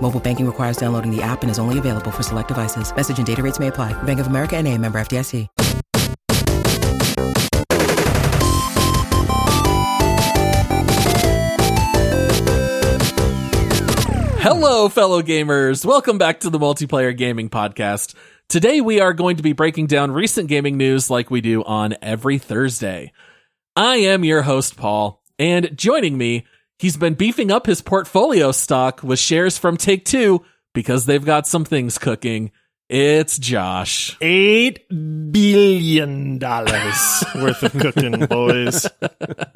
Mobile banking requires downloading the app and is only available for select devices. Message and data rates may apply. Bank of America and a member FDIC. Hello, fellow gamers. Welcome back to the Multiplayer Gaming Podcast. Today we are going to be breaking down recent gaming news like we do on every Thursday. I am your host, Paul, and joining me, he's been beefing up his portfolio stock with shares from Take Two because they've got some things cooking. It's Josh. Eight billion dollars worth of cooking, boys.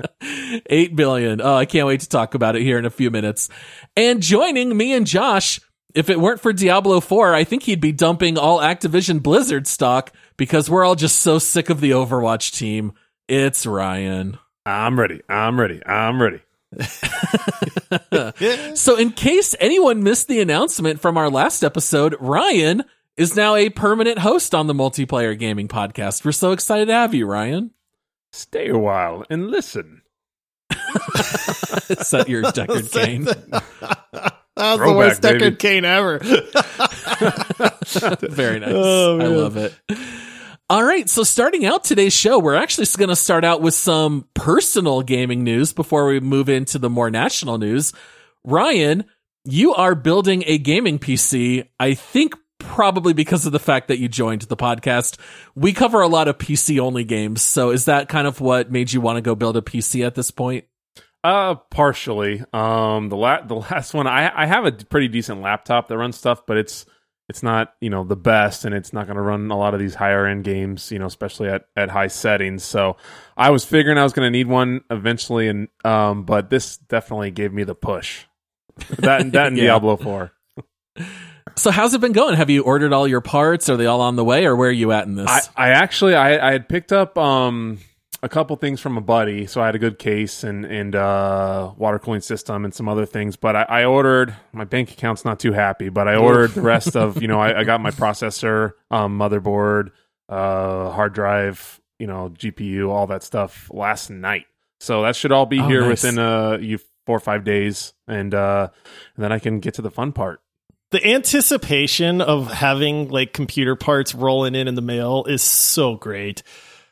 Eight billion. Oh, I can't wait to talk about it here in a few minutes. And joining me and Josh, if it weren't for Diablo 4, I think he'd be dumping all Activision Blizzard stock because we're all just so sick of the Overwatch team. It's Ryan. I'm ready. I'm ready. I'm ready. So, in case anyone missed the announcement from our last episode, Ryan is now a permanent host on the Multiplayer Gaming Podcast. We're so excited to have you, Ryan. Stay a while and listen. Is that your Deckard Cain? That was the Throwback, worst baby. Deckard Cain ever. Very nice. Oh, I love it. All right. So starting out today's show, we're actually going to start out with some personal gaming news before we move into the more national news. Ryan, you are building a gaming PC. I think probably because of the fact that you joined the podcast. We cover a lot of PC only games. So is that kind of what made you want to go build a PC at this point? Uh, partially. Um, the la- the last one, I I have a pretty decent laptop that runs stuff, but it's it's not you know the best, and it's not going to run a lot of these higher end games, you know, especially at at high settings. So I was figuring I was going to need one eventually, and um, but this definitely gave me the push. That that and Yeah. Diablo Four. So how's it been going? Have you ordered all your parts? Are they all on the way or where are you at in this? I, I actually I, I had picked up um a couple things from a buddy, so I had a good case and and uh, water cooling system and some other things. But I, I ordered my bank account's not too happy, but I ordered the rest of you know I, I got my processor, um, motherboard, uh, hard drive, you know GPU, all that stuff last night. So that should all be Oh, here nice. within uh you four or five days, and uh, and then I can get to the fun part. the anticipation of having like computer parts rolling in in the mail is so great.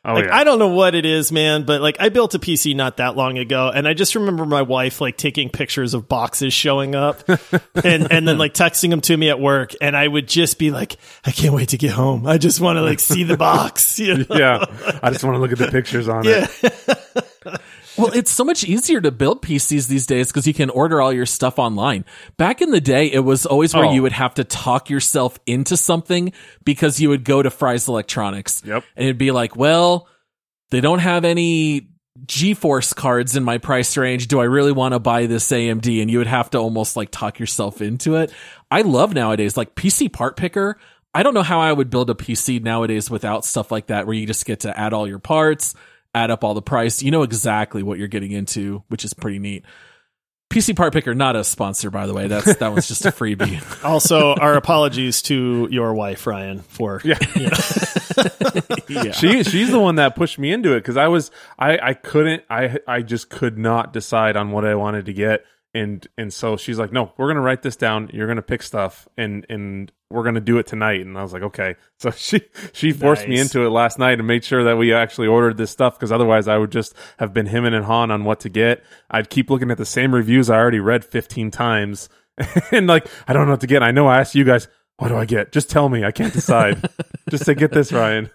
Oh like yeah, I don't know what it is, man, but like I built a PC not that long ago, and I just remember my wife like taking pictures of boxes showing up, and and then like texting them to me at work, and I would just be like, I can't wait to get home. I just want to like see the box. You know? yeah. I just want to look at the pictures on it. Well, it's so much easier to build PCs these days because you can order all your stuff online. Back in the day, it was always where Oh. you would have to talk yourself into something because you would go to Fry's Electronics. Yep. And it'd be like, well, they don't have any GeForce cards in my price range. Do I really want to buy this AMD? And you would have to almost like talk yourself into it. I love nowadays, like PC part picker. I don't know how I would build a PC nowadays without stuff like that, where you just get to add all your parts, add up all the price. You know exactly what you're getting into, which is pretty neat. PC Part Picker, not a sponsor, by the way. That's that one's just a freebie. Also, our apologies to your wife, Ryan, for Yeah. yeah. she she's the one that pushed me into it because I was I I couldn't I I just could not decide on what I wanted to get and and so she's like no we're gonna write this down. You're gonna pick stuff and and we're gonna do it tonight. And I was like okay. So she she forced me into it last night and made sure that we actually ordered this stuff because otherwise I would just have been him and Han on what to get. I'd keep looking at the same reviews I already read 15 times. And like I don't know what to get. I know I asked you guys what do I get? Just tell me. I can't decide. Just say get this Ryan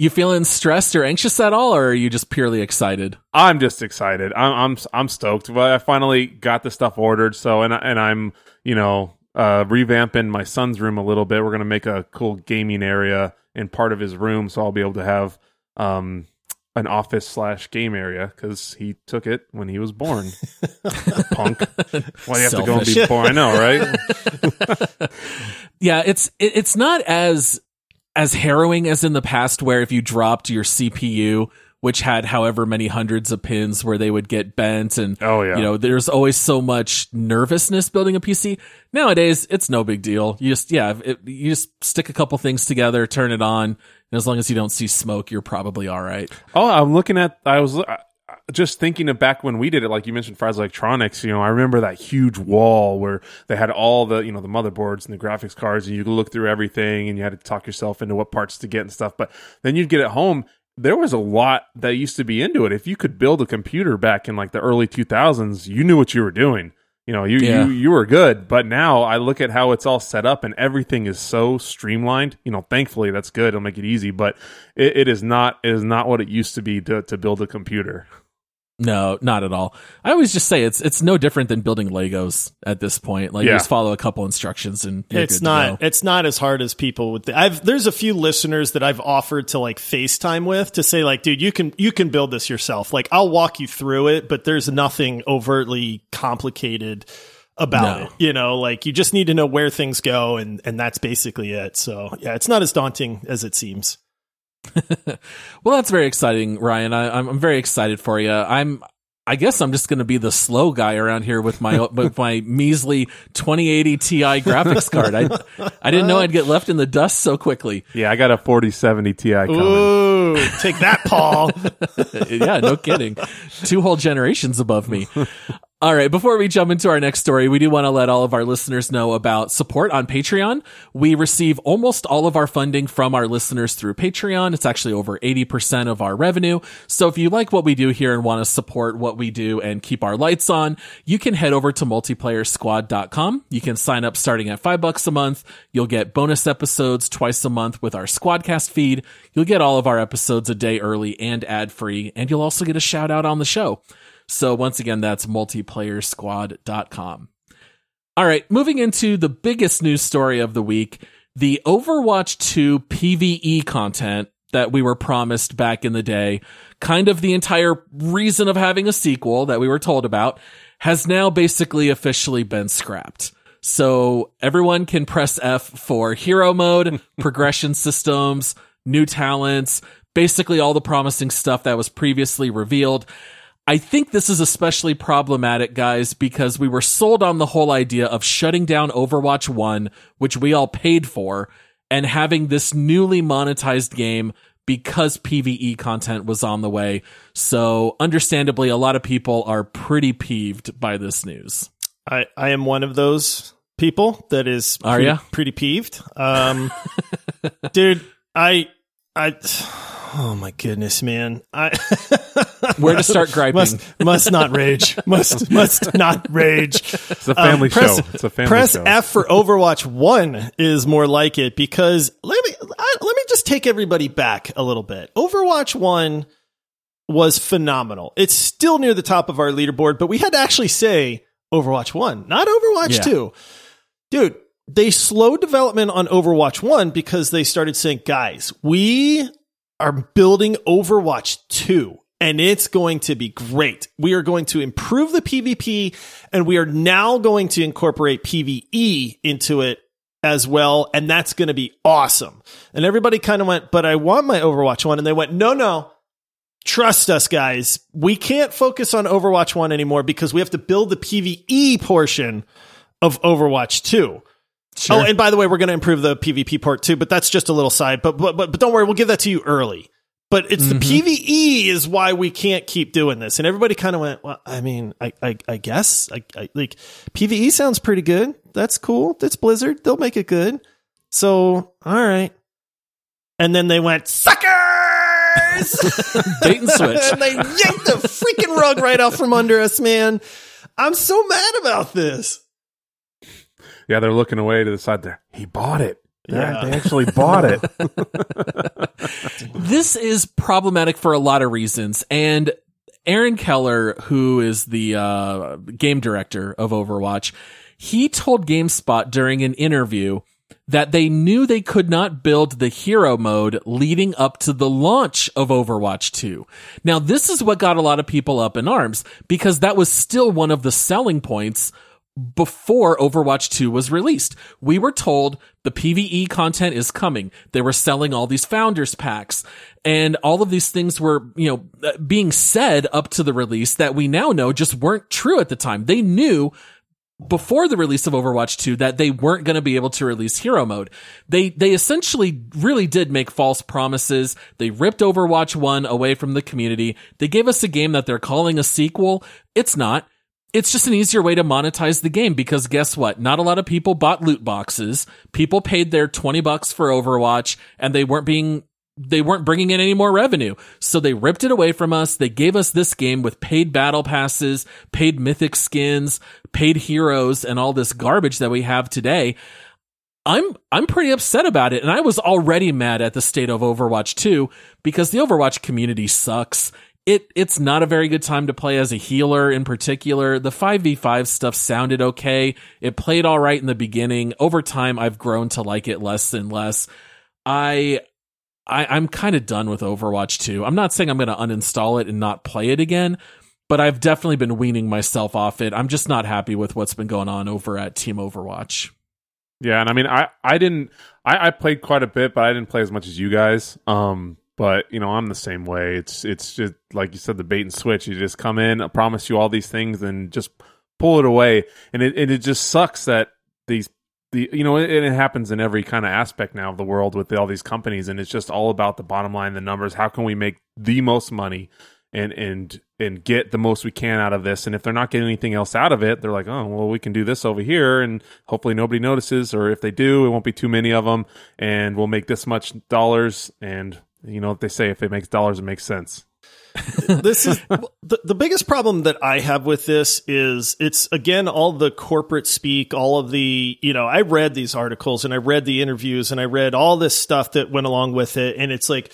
You feeling stressed or anxious at all, or are you just purely excited? I'm just excited. I'm I'm I'm stoked. Well, I finally got the stuff ordered. So and and I'm you know uh, revamping my son's room a little bit. We're gonna make a cool gaming area in part of his room, so I'll be able to have um an office slash game area because he took it when he was born. Punk. Why do you have to go and be born? I know, right? Yeah, it's it, it's not as as harrowing as in the past where if you dropped your CPU which had however many hundreds of pins where they would get bent and Oh, yeah. you know there's always so much nervousness building a PC nowadays it's no big deal you just yeah it, you just stick a couple things together turn it on and as long as you don't see smoke you're probably all right Oh, I'm looking at. I was uh, just thinking of back when we did it. Like you mentioned, Fry's Electronics. You know, I remember that huge wall where they had all the you know the motherboards and the graphics cards, and you could look through everything, and you had to talk yourself into what parts to get and stuff. But then you'd get it home. There was a lot that used to be into it. If you could build a computer back in like the early 2000s, you knew what you were doing. You know, you, Yeah. you you were good. But now I look at how it's all set up and everything is so streamlined. You know, thankfully that's good. It'll make it easy. But it, it is not it is not what it used to be to, to build a computer. No, not at all. I always just say it's it's no different than building Legos at this point. Like Yeah. you just follow a couple instructions and you're it's good to not go. it's not as hard as people would think. I've there's a few listeners that I've offered to like FaceTime with to say like dude you can you can build this yourself. Like I'll walk you through it, but there's nothing overtly complicated about No. it. You know, like you just need to know where things go and and that's basically it. So, yeah, it's not as daunting as it seems. Well, that's very exciting, Ryan. I, I'm I'm very excited for you. I'm. I guess I'm just going to be the slow guy around here with my with my measly 2080 Ti graphics card. I I didn't know I'd get left in the dust so quickly. Yeah, I got a 4070 Ti coming. Ooh, take that, Paul. yeah, no kidding. Two whole generations above me. All right, before we jump into our next story, we do want to let all of our listeners know about support on Patreon. We receive almost all of our funding from our listeners through Patreon. It's actually over 80% of our revenue. So if you like what we do here and want to support what we do and keep our lights on, you can head over to multiplayersquad.com. You can sign up starting at five bucks a month. You'll get bonus episodes twice a month with our Squadcast feed. You'll get all of our episodes a day early and ad free, and you'll also get a shout out on the show. So once again, that's multiplayersquad.com. All right, moving into the biggest news story of the week, the Overwatch 2 PvE content that we were promised back in the day, kind of the entire reason of having a sequel that we were told about, has now basically officially been scrapped. So everyone can press F for hero mode, progression systems, new talents, basically all the promising stuff that was previously revealed. I think this is especially problematic, guys, because we were sold on the whole idea of shutting down Overwatch 1, which we all paid for, and having this newly monetized game because PvE content was on the way. So, understandably, a lot of people are pretty peeved by this news. I, I am one of those people that is Are pretty, pretty peeved. Um, dude, I, I, oh my goodness, man. I, Where to start griping? must, must not rage. Must, must not rage. It's a family Um, press, show. It's a family press show. F for Overwatch One is more like it because let me I, let me just take everybody back a little bit. Overwatch One was phenomenal. It's still near the top of our leaderboard, but we had to actually say Overwatch One, not Overwatch Yeah. Two, dude. They slowed development on Overwatch One because they started saying, "Guys, we are building Overwatch 2 and it's going to be great. We are going to improve the PvP and we are now going to incorporate PvE into it as well. And that's going to be awesome. And everybody kind of went, but I want my Overwatch 1. And they went, no, no. Trust us, guys. We can't focus on Overwatch 1 anymore because we have to build the PvE portion of Overwatch 2. Oh, and by the way, we're going to improve the PvP part too, but that's just a little side. But but but, but don't worry, we'll give that to you early. But it's the mm-hmm. PVE is why we can't keep doing this. And everybody kind of went, well, I mean, I I, I guess I, I like PVE sounds pretty good. That's cool. That's Blizzard. They'll make it good. So all right. And then they went suckers. Bait and switch. and they yanked the freaking rug right out from under us, man. I'm so mad about this. Yeah, they're looking away to the side there. He bought it. Yeah, Yeah. they actually bought it. this is problematic for a lot of reasons. And Aaron Keller, who is the uh, game director of Overwatch, he told GameSpot during an interview that they knew they could not build the hero mode leading up to the launch of Overwatch 2. Now, this is what got a lot of people up in arms because that was still one of the selling points before Overwatch 2 was released. We were told the PvE content is coming. They were selling all these founders packs and all of these things were, you know, uh, being said up to the release that we now know just weren't true at the time. They knew before the release of Overwatch 2 that they weren't going to be able to release hero mode. They, they essentially really did make false promises. They ripped Overwatch 1 away from the community. They gave us a game that they're calling a sequel. It's not. It's just an easier way to monetize the game because guess what? Not a lot of people bought loot boxes. People paid their 20 bucks for Overwatch and they weren't being they weren't bringing in any more revenue. So they ripped it away from us. They gave us this game with paid battle passes, paid mythic skins, paid heroes, and all this garbage that we have today. I'm I'm pretty upset about it, and I was already mad at the state of Overwatch 2 because the Overwatch community sucks. It it's not a very good time to play as a healer in particular. The 5v5 stuff sounded okay. It played all right in the beginning. Over time I've grown to like it less and less. I I, am kind of done with Overwatch 2. I'm not saying I'm going to uninstall it and not play it again, but I've definitely been weaning myself off it. I'm just not happy with what's been going on over at Team Overwatch. Yeah, and I mean, I I didn't I, I played quite a bit, but I didn't play as much as you guys. Um, but you know, I'm the same way. It's it's just like you said, the bait and switch. You just come in, I promise you all these things, and just pull it away, and it and it just sucks that these the you know it, it happens in every kind of aspect now of the world with all these companies. And it's just all about the bottom line the numbers. How can we make the most money and and and get the most we can out of this? And if they're not getting anything else out of it they're like oh well we can do this over here. And hopefully nobody notices or if they do it won't be too many of them. And we'll make this much dollars and you know what they say if it makes dollars it makes sense this is the, the biggest problem that I have with this is it's again all the corporate speak, all of the, you know, I read these articles and I read the interviews and I read all this stuff that went along with it. And it's like,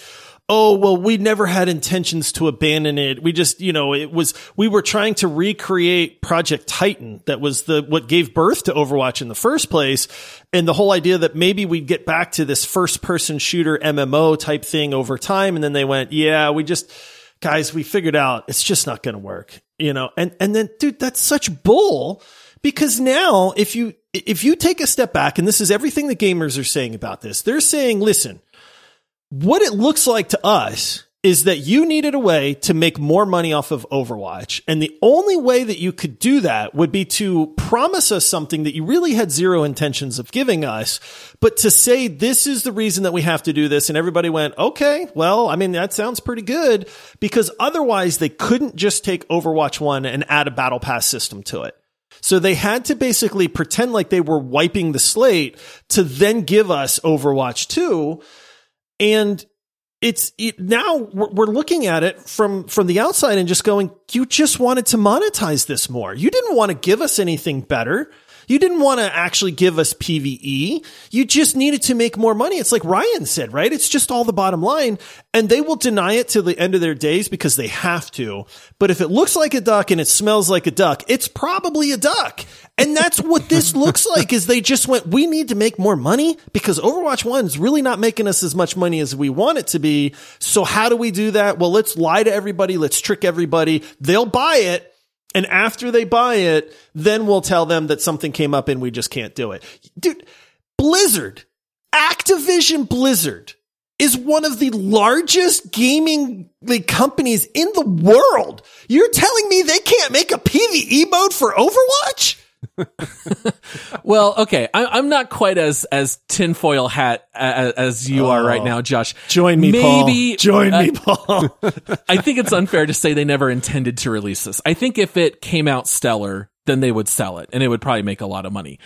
oh, well, we never had intentions to abandon it. We just, you know, it was, we were trying to recreate Project Titan. That was the, what gave birth to Overwatch in the first place. And the whole idea that maybe we'd get back to this first person shooter MMO type thing over time. And then they went, yeah, we just, guys, we figured out it's just not going to work, you know? And, and then, dude, that's such bull because now if you, if you take a step back and this is everything the gamers are saying about this, they're saying, listen, what it looks like to us is that you needed a way to make more money off of Overwatch. And the only way that you could do that would be to promise us something that you really had zero intentions of giving us, but to say this is the reason that we have to do this. And everybody went, okay, well, I mean, that sounds pretty good because otherwise they couldn't just take Overwatch 1 and add a battle pass system to it. So they had to basically pretend like they were wiping the slate to then give us Overwatch 2. And it's it, now we're looking at it from from the outside and just going you just wanted to monetize this more. You didn't want to give us anything better you didn't want to actually give us PVE. You just needed to make more money. It's like Ryan said, right? It's just all the bottom line. And they will deny it till the end of their days because they have to. But if it looks like a duck and it smells like a duck, it's probably a duck. And that's what this looks like is they just went, we need to make more money because Overwatch 1 is really not making us as much money as we want it to be. So how do we do that? Well, let's lie to everybody. Let's trick everybody. They'll buy it and after they buy it, then we'll tell them that something came up and we just can't do it. Dude, Blizzard, Activision Blizzard is one of the largest gaming companies in the world. You're telling me they can't make a PvE mode for Overwatch? well, okay, I, am not quite as as tinfoil hat as, as you oh. are right oh. now, Josh. Join me, Maybe, Paul. Join uh, me, Paul. I think it's unfair to say they never intended to release this. I think if it came out stellar, then they would sell it, and it would probably make a lot of money.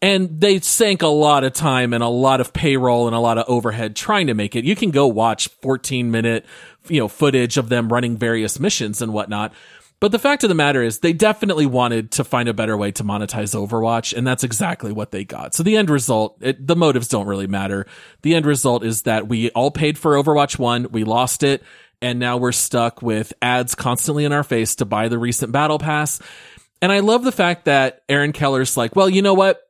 And they sank a lot of time and a lot of payroll and a lot of overhead trying to make it. You can go watch 14 minute, you know, footage of them running various missions and whatnot But the fact of the matter is, they definitely wanted to find a better way to monetize Overwatch, and that's exactly what they got. So the end result, it, the motives don't really matter. The end result is that we all paid for Overwatch 1, we lost it, and now we're stuck with ads constantly in our face to buy the recent Battle Pass. And I love the fact that Aaron Keller's like, well, you know what?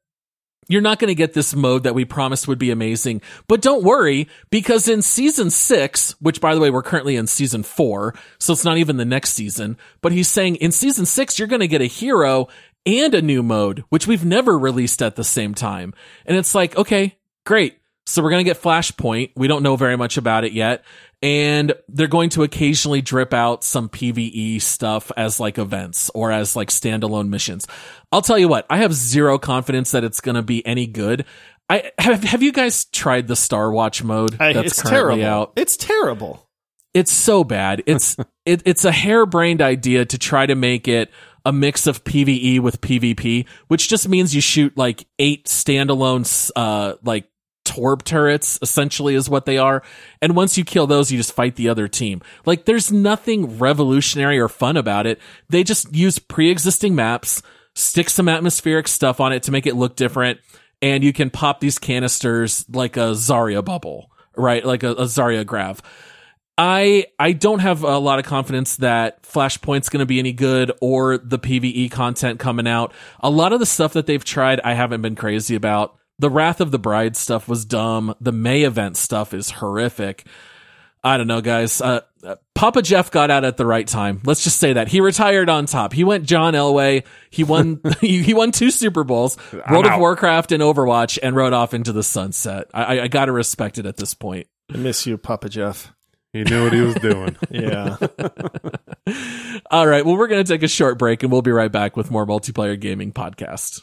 You're not going to get this mode that we promised would be amazing. But don't worry, because in season six, which by the way, we're currently in season four, so it's not even the next season, but he's saying in season six, you're going to get a hero and a new mode, which we've never released at the same time. And it's like, okay, great. So we're going to get Flashpoint. We don't know very much about it yet. And they're going to occasionally drip out some PvE stuff as like events or as like standalone missions. I'll tell you what, I have zero confidence that it's going to be any good. I have, have you guys tried the Star Watch mode I- that's it's currently terrible. out? It's terrible. It's so bad. It's it, it's a harebrained idea to try to make it a mix of PVE with PvP, which just means you shoot like eight standalone uh like torb turrets essentially is what they are. And once you kill those, you just fight the other team. Like there's nothing revolutionary or fun about it. They just use pre-existing maps, stick some atmospheric stuff on it to make it look different, and you can pop these canisters like a Zarya bubble, right? Like a, a Zarya grav. I I don't have a lot of confidence that Flashpoint's going to be any good or the PVE content coming out. A lot of the stuff that they've tried, I haven't been crazy about. The Wrath of the Bride stuff was dumb. The May event stuff is horrific. I don't know, guys. Uh, uh, Papa Jeff got out at the right time. Let's just say that he retired on top. He went John Elway. He won. he, he won two Super Bowls, World of. Warcraft and Overwatch, and rode off into the sunset. I, I, I got to respect it at this point. I miss you, Papa Jeff. He knew what he was doing. Yeah. All right. Well, we're going to take a short break and we'll be right back with more multiplayer gaming podcast.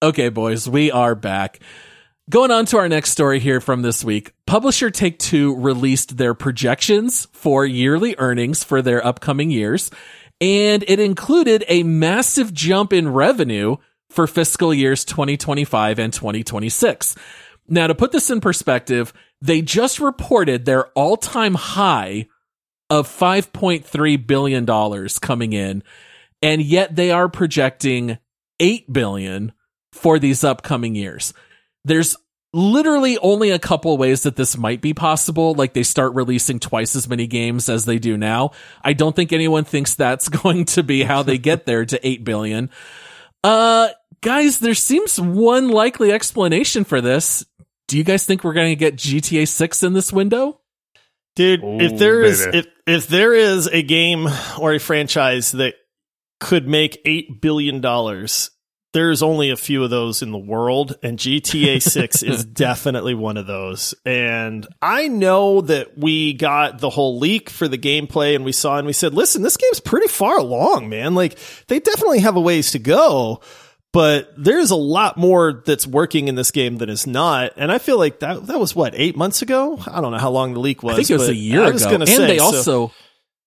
Okay, boys, we are back. Going on to our next story here from this week. Publisher Take Two released their projections for yearly earnings for their upcoming years, and it included a massive jump in revenue for fiscal years 2025 and 2026. Now, to put this in perspective, they just reported their all time high of $5.3 billion coming in, and yet they are projecting 8 billion for these upcoming years. There's literally only a couple ways that this might be possible. Like they start releasing twice as many games as they do now. I don't think anyone thinks that's going to be how they get there to 8 billion. Uh, guys, there seems one likely explanation for this. Do you guys think we're going to get GTA 6 in this window? Dude, Ooh, if there is baby. if if there is a game or a franchise that could make 8 billion dollars, there's only a few of those in the world and GTA 6 is definitely one of those. And I know that we got the whole leak for the gameplay and we saw and we said, "Listen, this game's pretty far along, man. Like they definitely have a ways to go." But there's a lot more that's working in this game than is not, and I feel like that that was what eight months ago. I don't know how long the leak was. I think it was a year I was ago. and say, they so- also,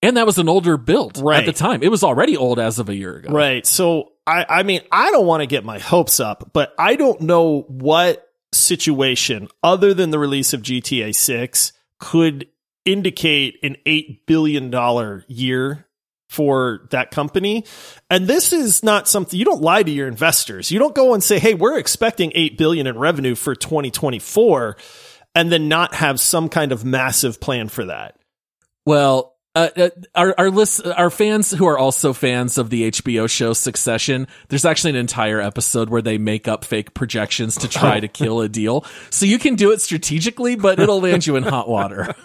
and that was an older build right. at the time. It was already old as of a year ago. Right. So I, I mean, I don't want to get my hopes up, but I don't know what situation other than the release of GTA 6 could indicate an $8 billion year for that company. And this is not something you don't lie to your investors. You don't go and say, Hey, we're expecting 8 billion in revenue for 2024 and then not have some kind of massive plan for that. Well, uh, uh, our our list, our fans who are also fans of the HBO show Succession. There's actually an entire episode where they make up fake projections to try to kill a deal. So you can do it strategically, but it'll land you in hot water.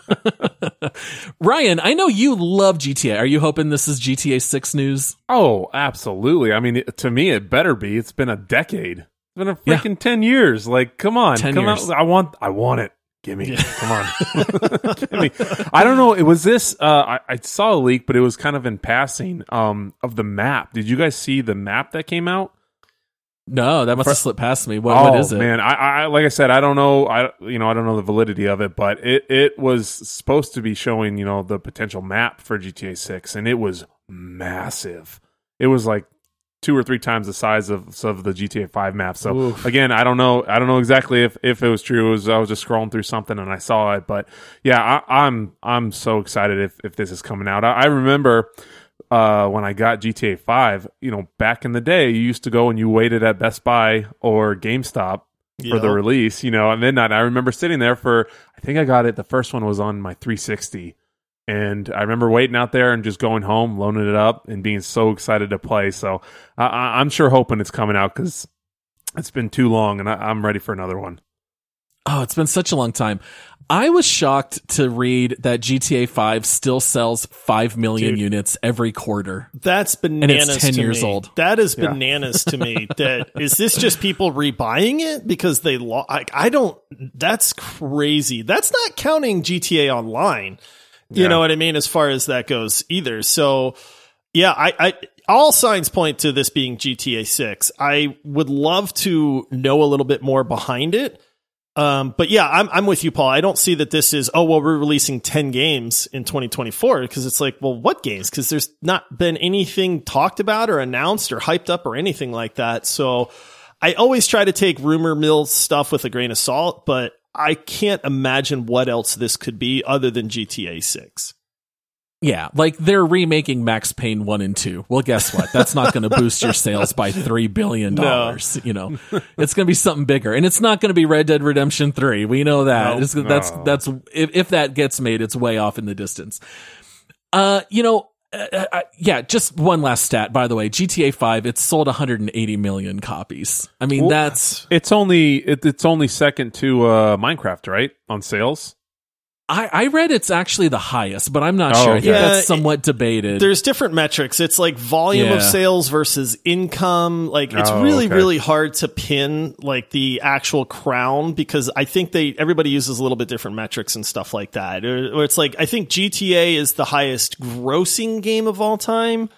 Ryan, I know you love GTA. Are you hoping this is GTA Six news? Oh, absolutely. I mean, to me, it better be. It's been a decade. It's been a freaking yeah. ten years. Like, come on, 10 come years. on. I want, I want it. Give me, come on, give me. I don't know. It was this. Uh, I, I, saw a leak, but it was kind of in passing. Um, of the map. Did you guys see the map that came out? No, that must have slipped past me. What, oh, what is it? Man, I, I like I said, I don't know. I you know I don't know the validity of it, but it it was supposed to be showing you know the potential map for GTA Six, and it was massive. It was like two or three times the size of, of the GTA Five map. So Oof. again, I don't know. I don't know exactly if, if it was true. It was, I was just scrolling through something and I saw it. But yeah, I, am I'm, I'm so excited if if this is coming out. I, I remember uh, when I got GTA Five. You know, back in the day, you used to go and you waited at Best Buy or GameStop for the release. You know, at midnight. I remember sitting there for. I think I got it. The first one was on my 360 and I remember waiting out there and just going home, loading it up, and being so excited to play. So I, am sure hoping it's coming out because it's been too long, and I, I'm ready for another one. Oh, it's been such a long time. I was shocked to read that GTA 5 still sells 5 million Dude, units every quarter. That's bananas. And it's 10 years me. old. That is bananas yeah. to me. That is this just people rebuying it because they lo- I, I don't that's crazy. That's not counting GTA online. You yeah. know what I mean? As far as that goes either. So yeah, I, I, all signs point to this being GTA 6. I would love to know a little bit more behind it. Um, but yeah, I'm, I'm with you, Paul. I don't see that this is, oh, well, we're releasing 10 games in 2024 because it's like, well, what games? Because there's not been anything talked about or announced or hyped up or anything like that. So I always try to take rumor mill stuff with a grain of salt, but I can't imagine what else this could be other than GTA 6. Yeah, like they're remaking Max Payne 1 and 2. Well, guess what? That's not going to boost your sales by 3 billion dollars, no. you know. It's going to be something bigger. And it's not going to be Red Dead Redemption 3. We know that. No, that's no. that's if if that gets made, it's way off in the distance. Uh, you know, uh, uh, yeah, just one last stat, by the way. GTA 5, it's sold 180 million copies. I mean, well, that's. It's only, it, it's only second to uh, Minecraft, right? On sales? I, I read it's actually the highest, but I'm not oh, sure. I think yeah, that's somewhat debated. There's different metrics. It's like volume yeah. of sales versus income. Like it's oh, really, okay. really hard to pin like the actual crown because I think they everybody uses a little bit different metrics and stuff like that. Or, or it's like I think GTA is the highest grossing game of all time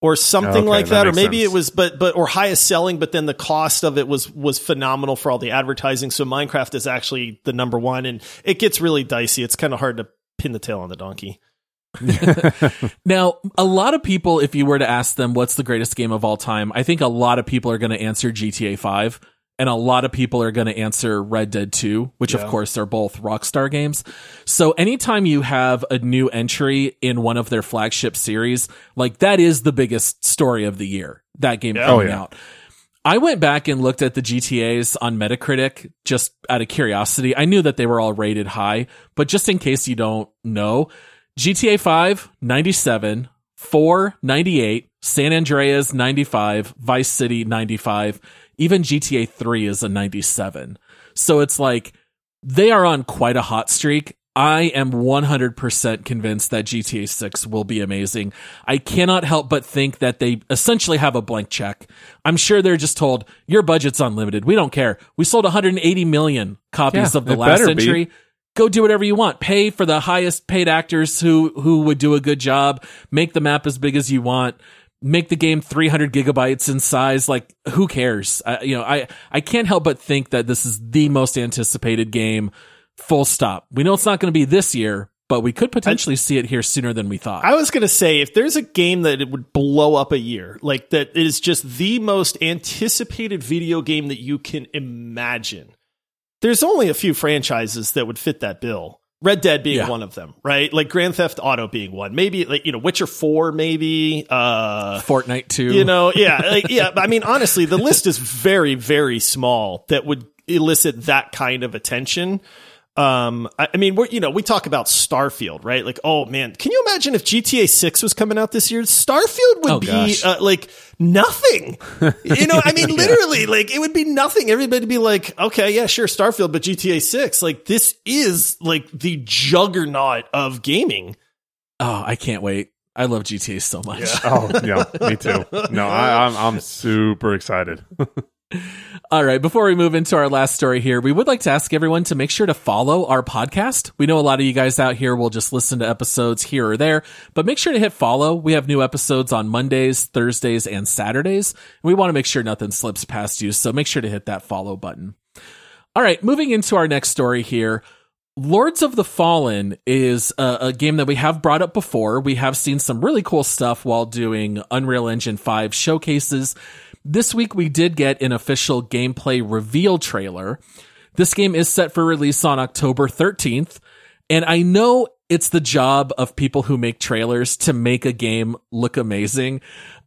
or something okay, like that, that or maybe sense. it was but but or highest selling but then the cost of it was was phenomenal for all the advertising. So minecraft is actually the number one and it gets really dicey. It's kind of hard to pin the tail on the donkey. Now a lot of people if you were to ask them what's the greatest game of all time i think a lot of people are going to answer gta 5 and a lot of people are going to answer Red Dead 2, which yeah. of course are both Rockstar games. So anytime you have a new entry in one of their flagship series, like that is the biggest story of the year, that game yeah. coming oh, yeah. out. I went back and looked at the GTAs on Metacritic just out of curiosity. I knew that they were all rated high, but just in case you don't know, GTA 5, 97, 4, 98, San Andreas, 95, Vice City, 95, even GTA 3 is a 97. So it's like they are on quite a hot streak. I am 100% convinced that GTA 6 will be amazing. I cannot help but think that they essentially have a blank check. I'm sure they're just told, your budget's unlimited. We don't care. We sold 180 million copies yeah, of the last entry. Be. Go do whatever you want. Pay for the highest paid actors who, who would do a good job. Make the map as big as you want make the game 300 gigabytes in size like who cares? Uh, you know i i can't help but think that this is the most anticipated game full stop. We know it's not going to be this year but we could potentially I, see it here sooner than we thought. I was going to say if there's a game that it would blow up a year like that is just the most anticipated video game that you can imagine there's only a few franchises that would fit that bill Red Dead being yeah. one of them, right? Like Grand Theft Auto being one. Maybe like, you know, Witcher 4 maybe, uh Fortnite 2. You know, yeah, like, yeah, I mean honestly, the list is very very small that would elicit that kind of attention. Um, I, I mean, we're, you know, we talk about Starfield, right? Like, oh man, can you imagine if GTA 6 was coming out this year? Starfield would Oh, be uh, like nothing. You know, I mean, literally, like it would be nothing. Everybody would be like, okay, yeah, sure, Starfield, but GTA 6, like this is like the juggernaut of gaming. Oh, I can't wait. I love GTA so much. Oh yeah, me too. No, I, I'm I'm super excited. All right, before we move into our last story here, we would like to ask everyone to make sure to follow our podcast. We know a lot of you guys out here will just listen to episodes here or there, but make sure to hit follow. We have new episodes on Mondays, Thursdays, and Saturdays. We want to make sure nothing slips past you, so make sure to hit that follow button. All right, moving into our next story here. Lords of the Fallen is a, a game that we have brought up before. We have seen some really cool stuff while doing Unreal Engine 5 showcases. This week we did get an official gameplay reveal trailer. This game is set for release on October 13th. And I know it's the job of people who make trailers to make a game look amazing.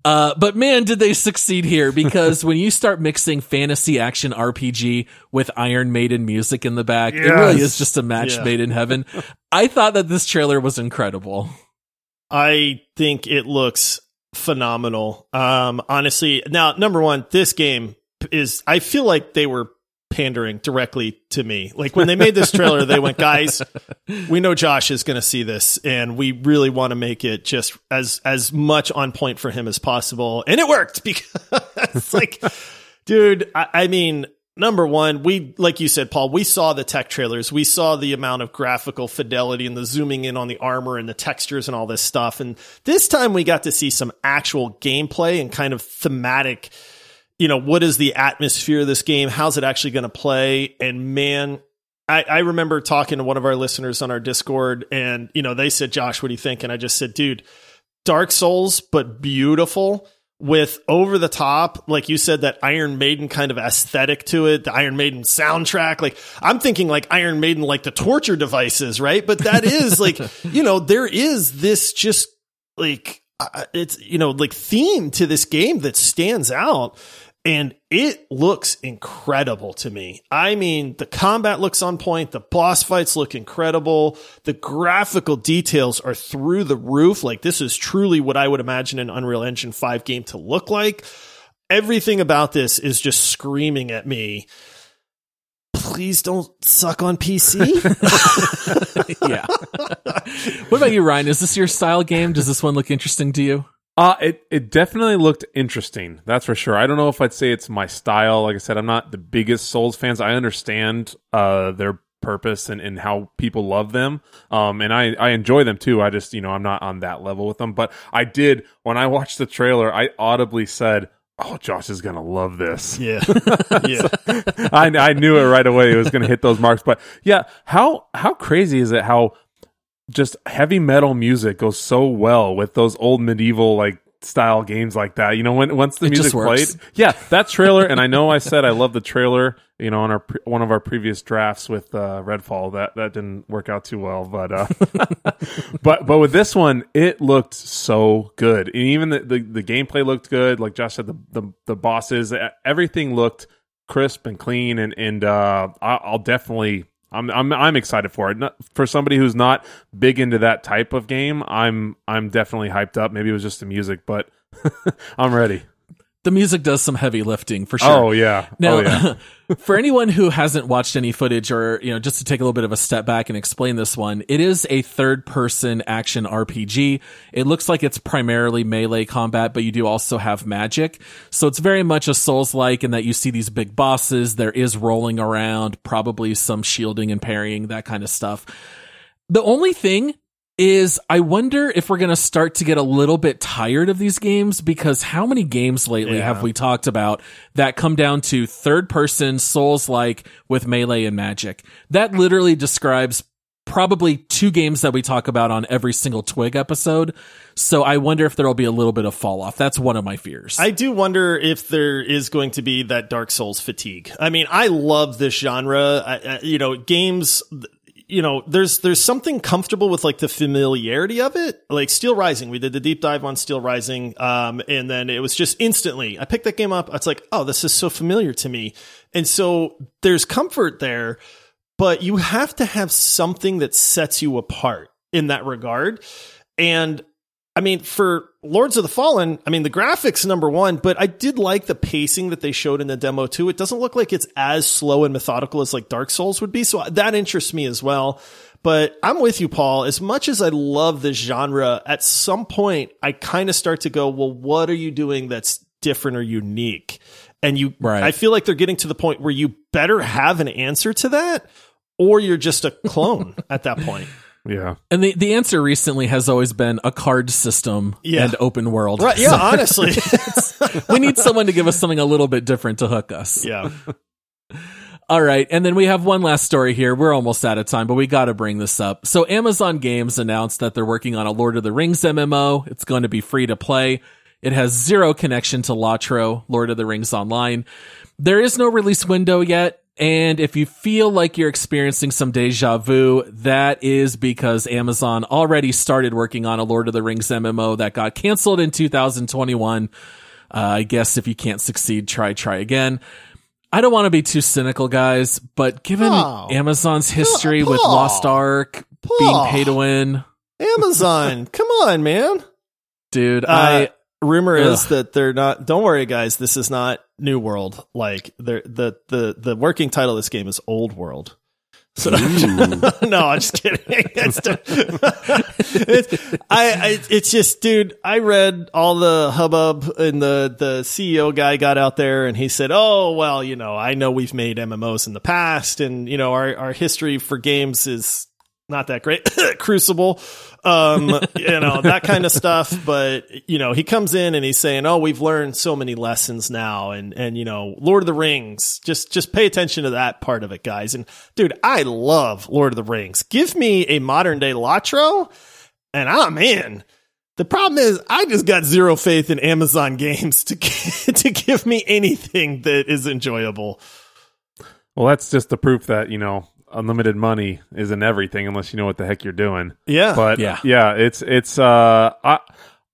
Uh, but man, did they succeed here because when you start mixing fantasy action RPG with Iron Maiden music in the back, it really is just a match Yeah. made in heaven. I thought that this trailer was incredible. I think it looks phenomenal. Um, honestly, now number one, this game is. I feel like they were pandering directly to me. Like when they made this trailer, they went, "Guys, we know Josh is going to see this, and we really want to make it just as as much on point for him as possible." And it worked because, like, dude, I, I mean. Number one, we, like you said, Paul, we saw the tech trailers. We saw the amount of graphical fidelity and the zooming in on the armor and the textures and all this stuff. And this time we got to see some actual gameplay and kind of thematic, you know, what is the atmosphere of this game? How's it actually going to play? And man, I, I remember talking to one of our listeners on our Discord and, you know, they said, Josh, what do you think? And I just said, dude, Dark Souls, but beautiful with over the top, like you said, that Iron Maiden kind of aesthetic to it, the Iron Maiden soundtrack. Like I'm thinking like Iron Maiden, like the torture devices, right? But that is like, you know, there is this just like, uh, it's, you know, like theme to this game that stands out. And it looks incredible to me. I mean, the combat looks on point. The boss fights look incredible. The graphical details are through the roof. Like this is truly what I would imagine an Unreal Engine 5 game to look like. Everything about this is just screaming at me. Please don't suck on PC. yeah. what about you, Ryan? Is this your style game? Does this one look interesting to you? Uh, it, it definitely looked interesting. That's for sure. I don't know if I'd say it's my style. Like I said, I'm not the biggest Souls fans. I understand, uh, their purpose and, and how people love them. Um, and I, I enjoy them too. I just, you know, I'm not on that level with them, but I did, when I watched the trailer, I audibly said, Oh, Josh is going to love this. yeah. Yeah. I, I knew it right away. It was going to hit those marks. But yeah, how how crazy is it? How just heavy metal music goes so well with those old medieval like style games like that. You know, when once the It music played, yeah, that trailer. and I know I said I love the trailer. You know, on our one of our previous drafts with uh, Redfall, that that didn't work out too well. But uh, but but with this one, it looked so good, and even the, the the gameplay looked good. Like Josh said, the the, the bosses, everything looked crisp and clean, and and uh, I- I'll definitely. I'm I'm I'm excited for it. Not, for somebody who's not big into that type of game, I'm I'm definitely hyped up. Maybe it was just the music, but I'm ready. The music does some heavy lifting for sure. Oh yeah. Now, oh yeah. for anyone who hasn't watched any footage or, you know, just to take a little bit of a step back and explain this one, it is a third person action RPG. It looks like it's primarily melee combat, but you do also have magic. So it's very much a Souls like in that you see these big bosses. There is rolling around, probably some shielding and parrying, that kind of stuff. The only thing is I wonder if we're going to start to get a little bit tired of these games because how many games lately Yeah. have we talked about that come down to third person souls like with melee and magic? That literally describes probably two games that we talk about on every single TWIG episode. So I wonder if there'll be a little bit of fall off. That's one of my fears. I do wonder if there is going to be that Dark Souls fatigue. I mean, I love this genre. I, I, you know, games. You know, there's there's something comfortable with like the familiarity of it. Like Steel Rising, we did the deep dive on Steel Rising, um, and then it was just instantly. I picked that game up. It's like, oh, this is so familiar to me, and so there's comfort there. but you have to have something that sets you apart in that regard. And I mean, for Lords of the Fallen, I mean, the graphics number one, but I did like the pacing that they showed in the demo too. It doesn't look like it's as slow and methodical as like Dark Souls would be. So that interests me as well. But I'm with you, Paul. As much as I love this genre, at some point I kind of start to go, well, what are you doing that's different or unique? And you, Right. I feel like they're getting to the point where you better have an answer to that or you're just a clone at that point. Yeah. And the, the answer recently has always been a card system Yeah. and open world. Right. Yeah. So honestly. we need someone to give us something a little bit different to hook us. yeah. All right. And then we have one last story here. We're almost out of time, but we got to bring this up. So Amazon Games announced that they're working on a Lord of the Rings MMO. It's going to be free to play. It has zero connection to LOTRO, Lord of the Rings Online. There is no release window yet. And if you feel like you're experiencing some deja vu, that is because Amazon already started working on a Lord of the Rings MMO that got canceled in 2021. Uh, I guess if you can't succeed, try, try again. I don't want to be too cynical, guys, but given Paul. Amazon's history with Lost Ark Paul. being pay to win, Amazon. Come on, man. dude, Uh, I rumor is that they're not. Don't worry, guys. This is not New World. Like the the the working title of this game is Old World. So no, I'm just kidding. It's, it's, I, I, it's just, dude. I read all the hubbub, and the the CEO guy got out there, and he said, "Oh well, you know, I know we've made MMOs in the past, and you know, our our history for games is not that great. Crucible, um, you know, that kind of stuff. But, you know, he comes in and he's saying, Oh, we've learned so many lessons now. And, and, you know, Lord of the Rings, just, just pay attention to that part of it, guys. And dude, I love Lord of the Rings. Give me a modern day LOTRO and I'm in. The problem is I just got zero faith in Amazon games to, to give me anything that is enjoyable. Well, that's just the proof that, you know, unlimited money isn't everything unless you know what the heck you're doing. Yeah. But Yeah. yeah, it's it's uh I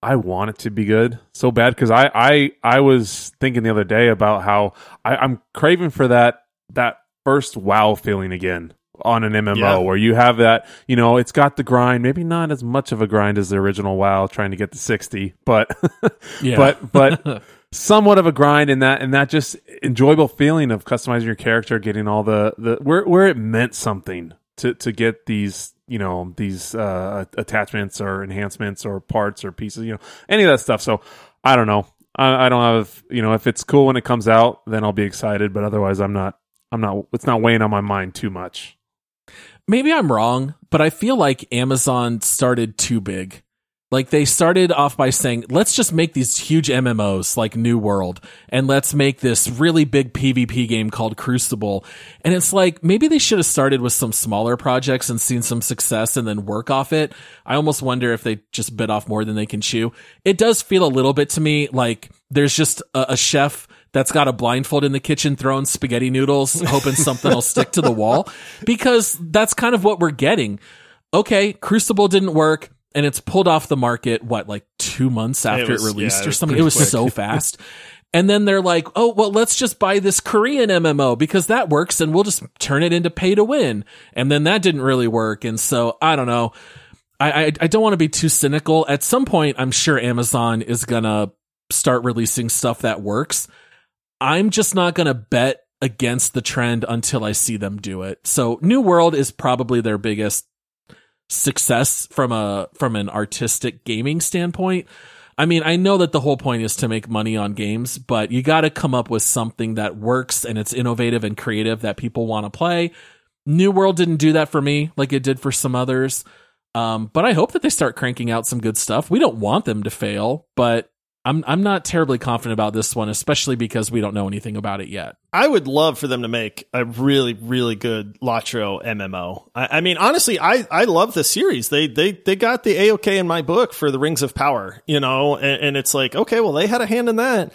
I want it to be good so bad because I I I was thinking the other day about how I, I'm craving for that that first wow feeling again on an MMO Yeah. where you have that you know it's got the grind maybe not as much of a grind as the original WoW trying to get to sixty but Yeah. but but somewhat of a grind in that and that just enjoyable feeling of customizing your character getting all the the where where it meant something to to get these you know these uh attachments or enhancements or parts or pieces you know any of that stuff. So i don't know. I, I don't have you know if it's cool when it comes out then i'll be excited but otherwise i'm not i'm not it's not weighing on my mind too much. Maybe I'm wrong, but I feel like Amazon started too big. Like they started off by saying, let's just make these huge MMOs like New World and let's make this really big PvP game called Crucible. And it's like, maybe they should have started with some smaller projects and seen some success and then work off it. I almost wonder if they just bit off more than they can chew. It does feel a little bit to me like there's just a, a chef that's got a blindfold in the kitchen throwing spaghetti noodles, hoping something will stick to the wall because that's kind of what we're getting. Okay, Crucible didn't work and it's pulled off the market, what, like two months after it, was- released yeah, or was something? It was quick. so fast. And then they're like, oh, well, let's just buy this Korean MMO because that works and we'll just turn it into pay to win. And then that didn't really work. And so I don't know. I, I, I don't want to be too cynical. At some point, I'm sure Amazon is going to start releasing stuff that works. I'm just not going to bet against the trend until I see them do it. So New World is probably their biggest success from a from an artistic gaming standpoint. I mean, I know that the whole point is to make money on games, but you got to come up with something that works and it's innovative and creative that people want to play. New World didn't do that for me like it did for some others. Um, but I hope that they start cranking out some good stuff. We don't want them to fail, but I'm I'm not terribly confident about this one, especially because we don't know anything about it yet. I would love for them to make a really, really good LOTRO MMO. I, I mean, honestly, I, I love the series. They they they got the AOK in my book for the Rings of Power, you know, and, and it's like, okay, well, they had a hand in that.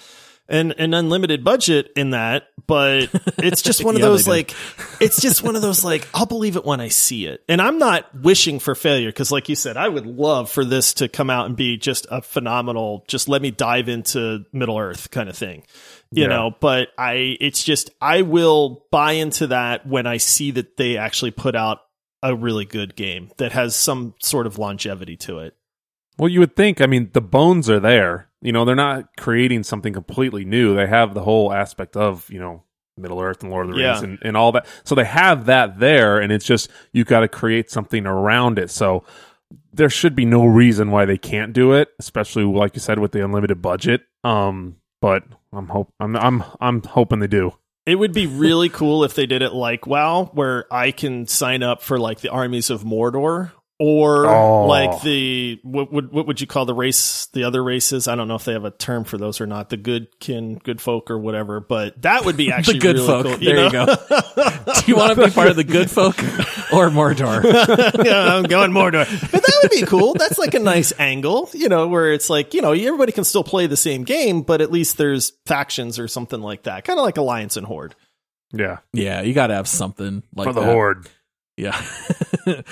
And an unlimited budget in that, but it's just one of Yeah, those like it's just one of those like I'll believe it when I see it. And I'm not wishing for failure because like you said, I would love for this to come out and be just a phenomenal just let me dive into Middle Earth kind of thing. You Yeah. know, but I it's just I will buy into that when I see that they actually put out a really good game that has some sort of longevity to it. Well, you would think. I mean, the bones are there. You know, they're not creating something completely new. They have the whole aspect of you know Middle Earth and Lord of the Rings Yeah. and, and all that. So they have that there, and it's just you got to create something around it. So there should be no reason why they can't do it, especially like you said with the unlimited budget. Um, but I'm hope I'm I'm I'm hoping they do. It would be really cool if they did it like WoW, where I can sign up for like the armies of Mordor, or Oh. like the what would what would you call the race? The other races? I don't know if they have a term for those or not. The good kin, good folk, or whatever. But that would be actually the good really folk. Cool, There you know? Do you want to be part of the good folk or Mordor? yeah, I'm going Mordor. But that would be cool. That's like a nice angle, you know, where it's like, you know, everybody can still play the same game, but at least there's factions or something like that. Kind of like Alliance and Horde. Yeah, Yeah, you got to have something like for the that. horde. Yeah.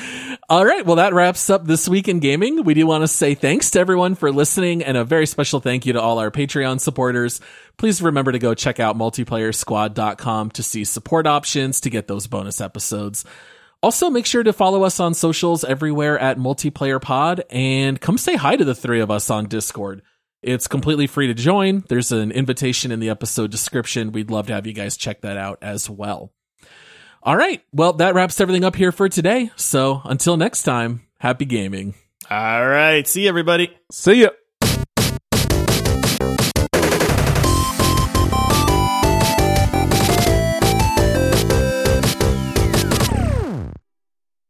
All right. Well, that wraps up this week in gaming. We do want to say thanks to everyone for listening and a very special thank you to all our Patreon supporters. Please remember to go check out multiplayer multiplayersquad.com to see support options to get those bonus episodes. Also, make sure to follow us on socials everywhere at Multiplayer Pod and come say hi to the three of us on Discord. It's completely free to join. There's an invitation in the episode description. We'd love to have you guys check that out as well. All right. Well, that wraps everything up here for today. So until next time, happy gaming. All right. See you, everybody. See ya.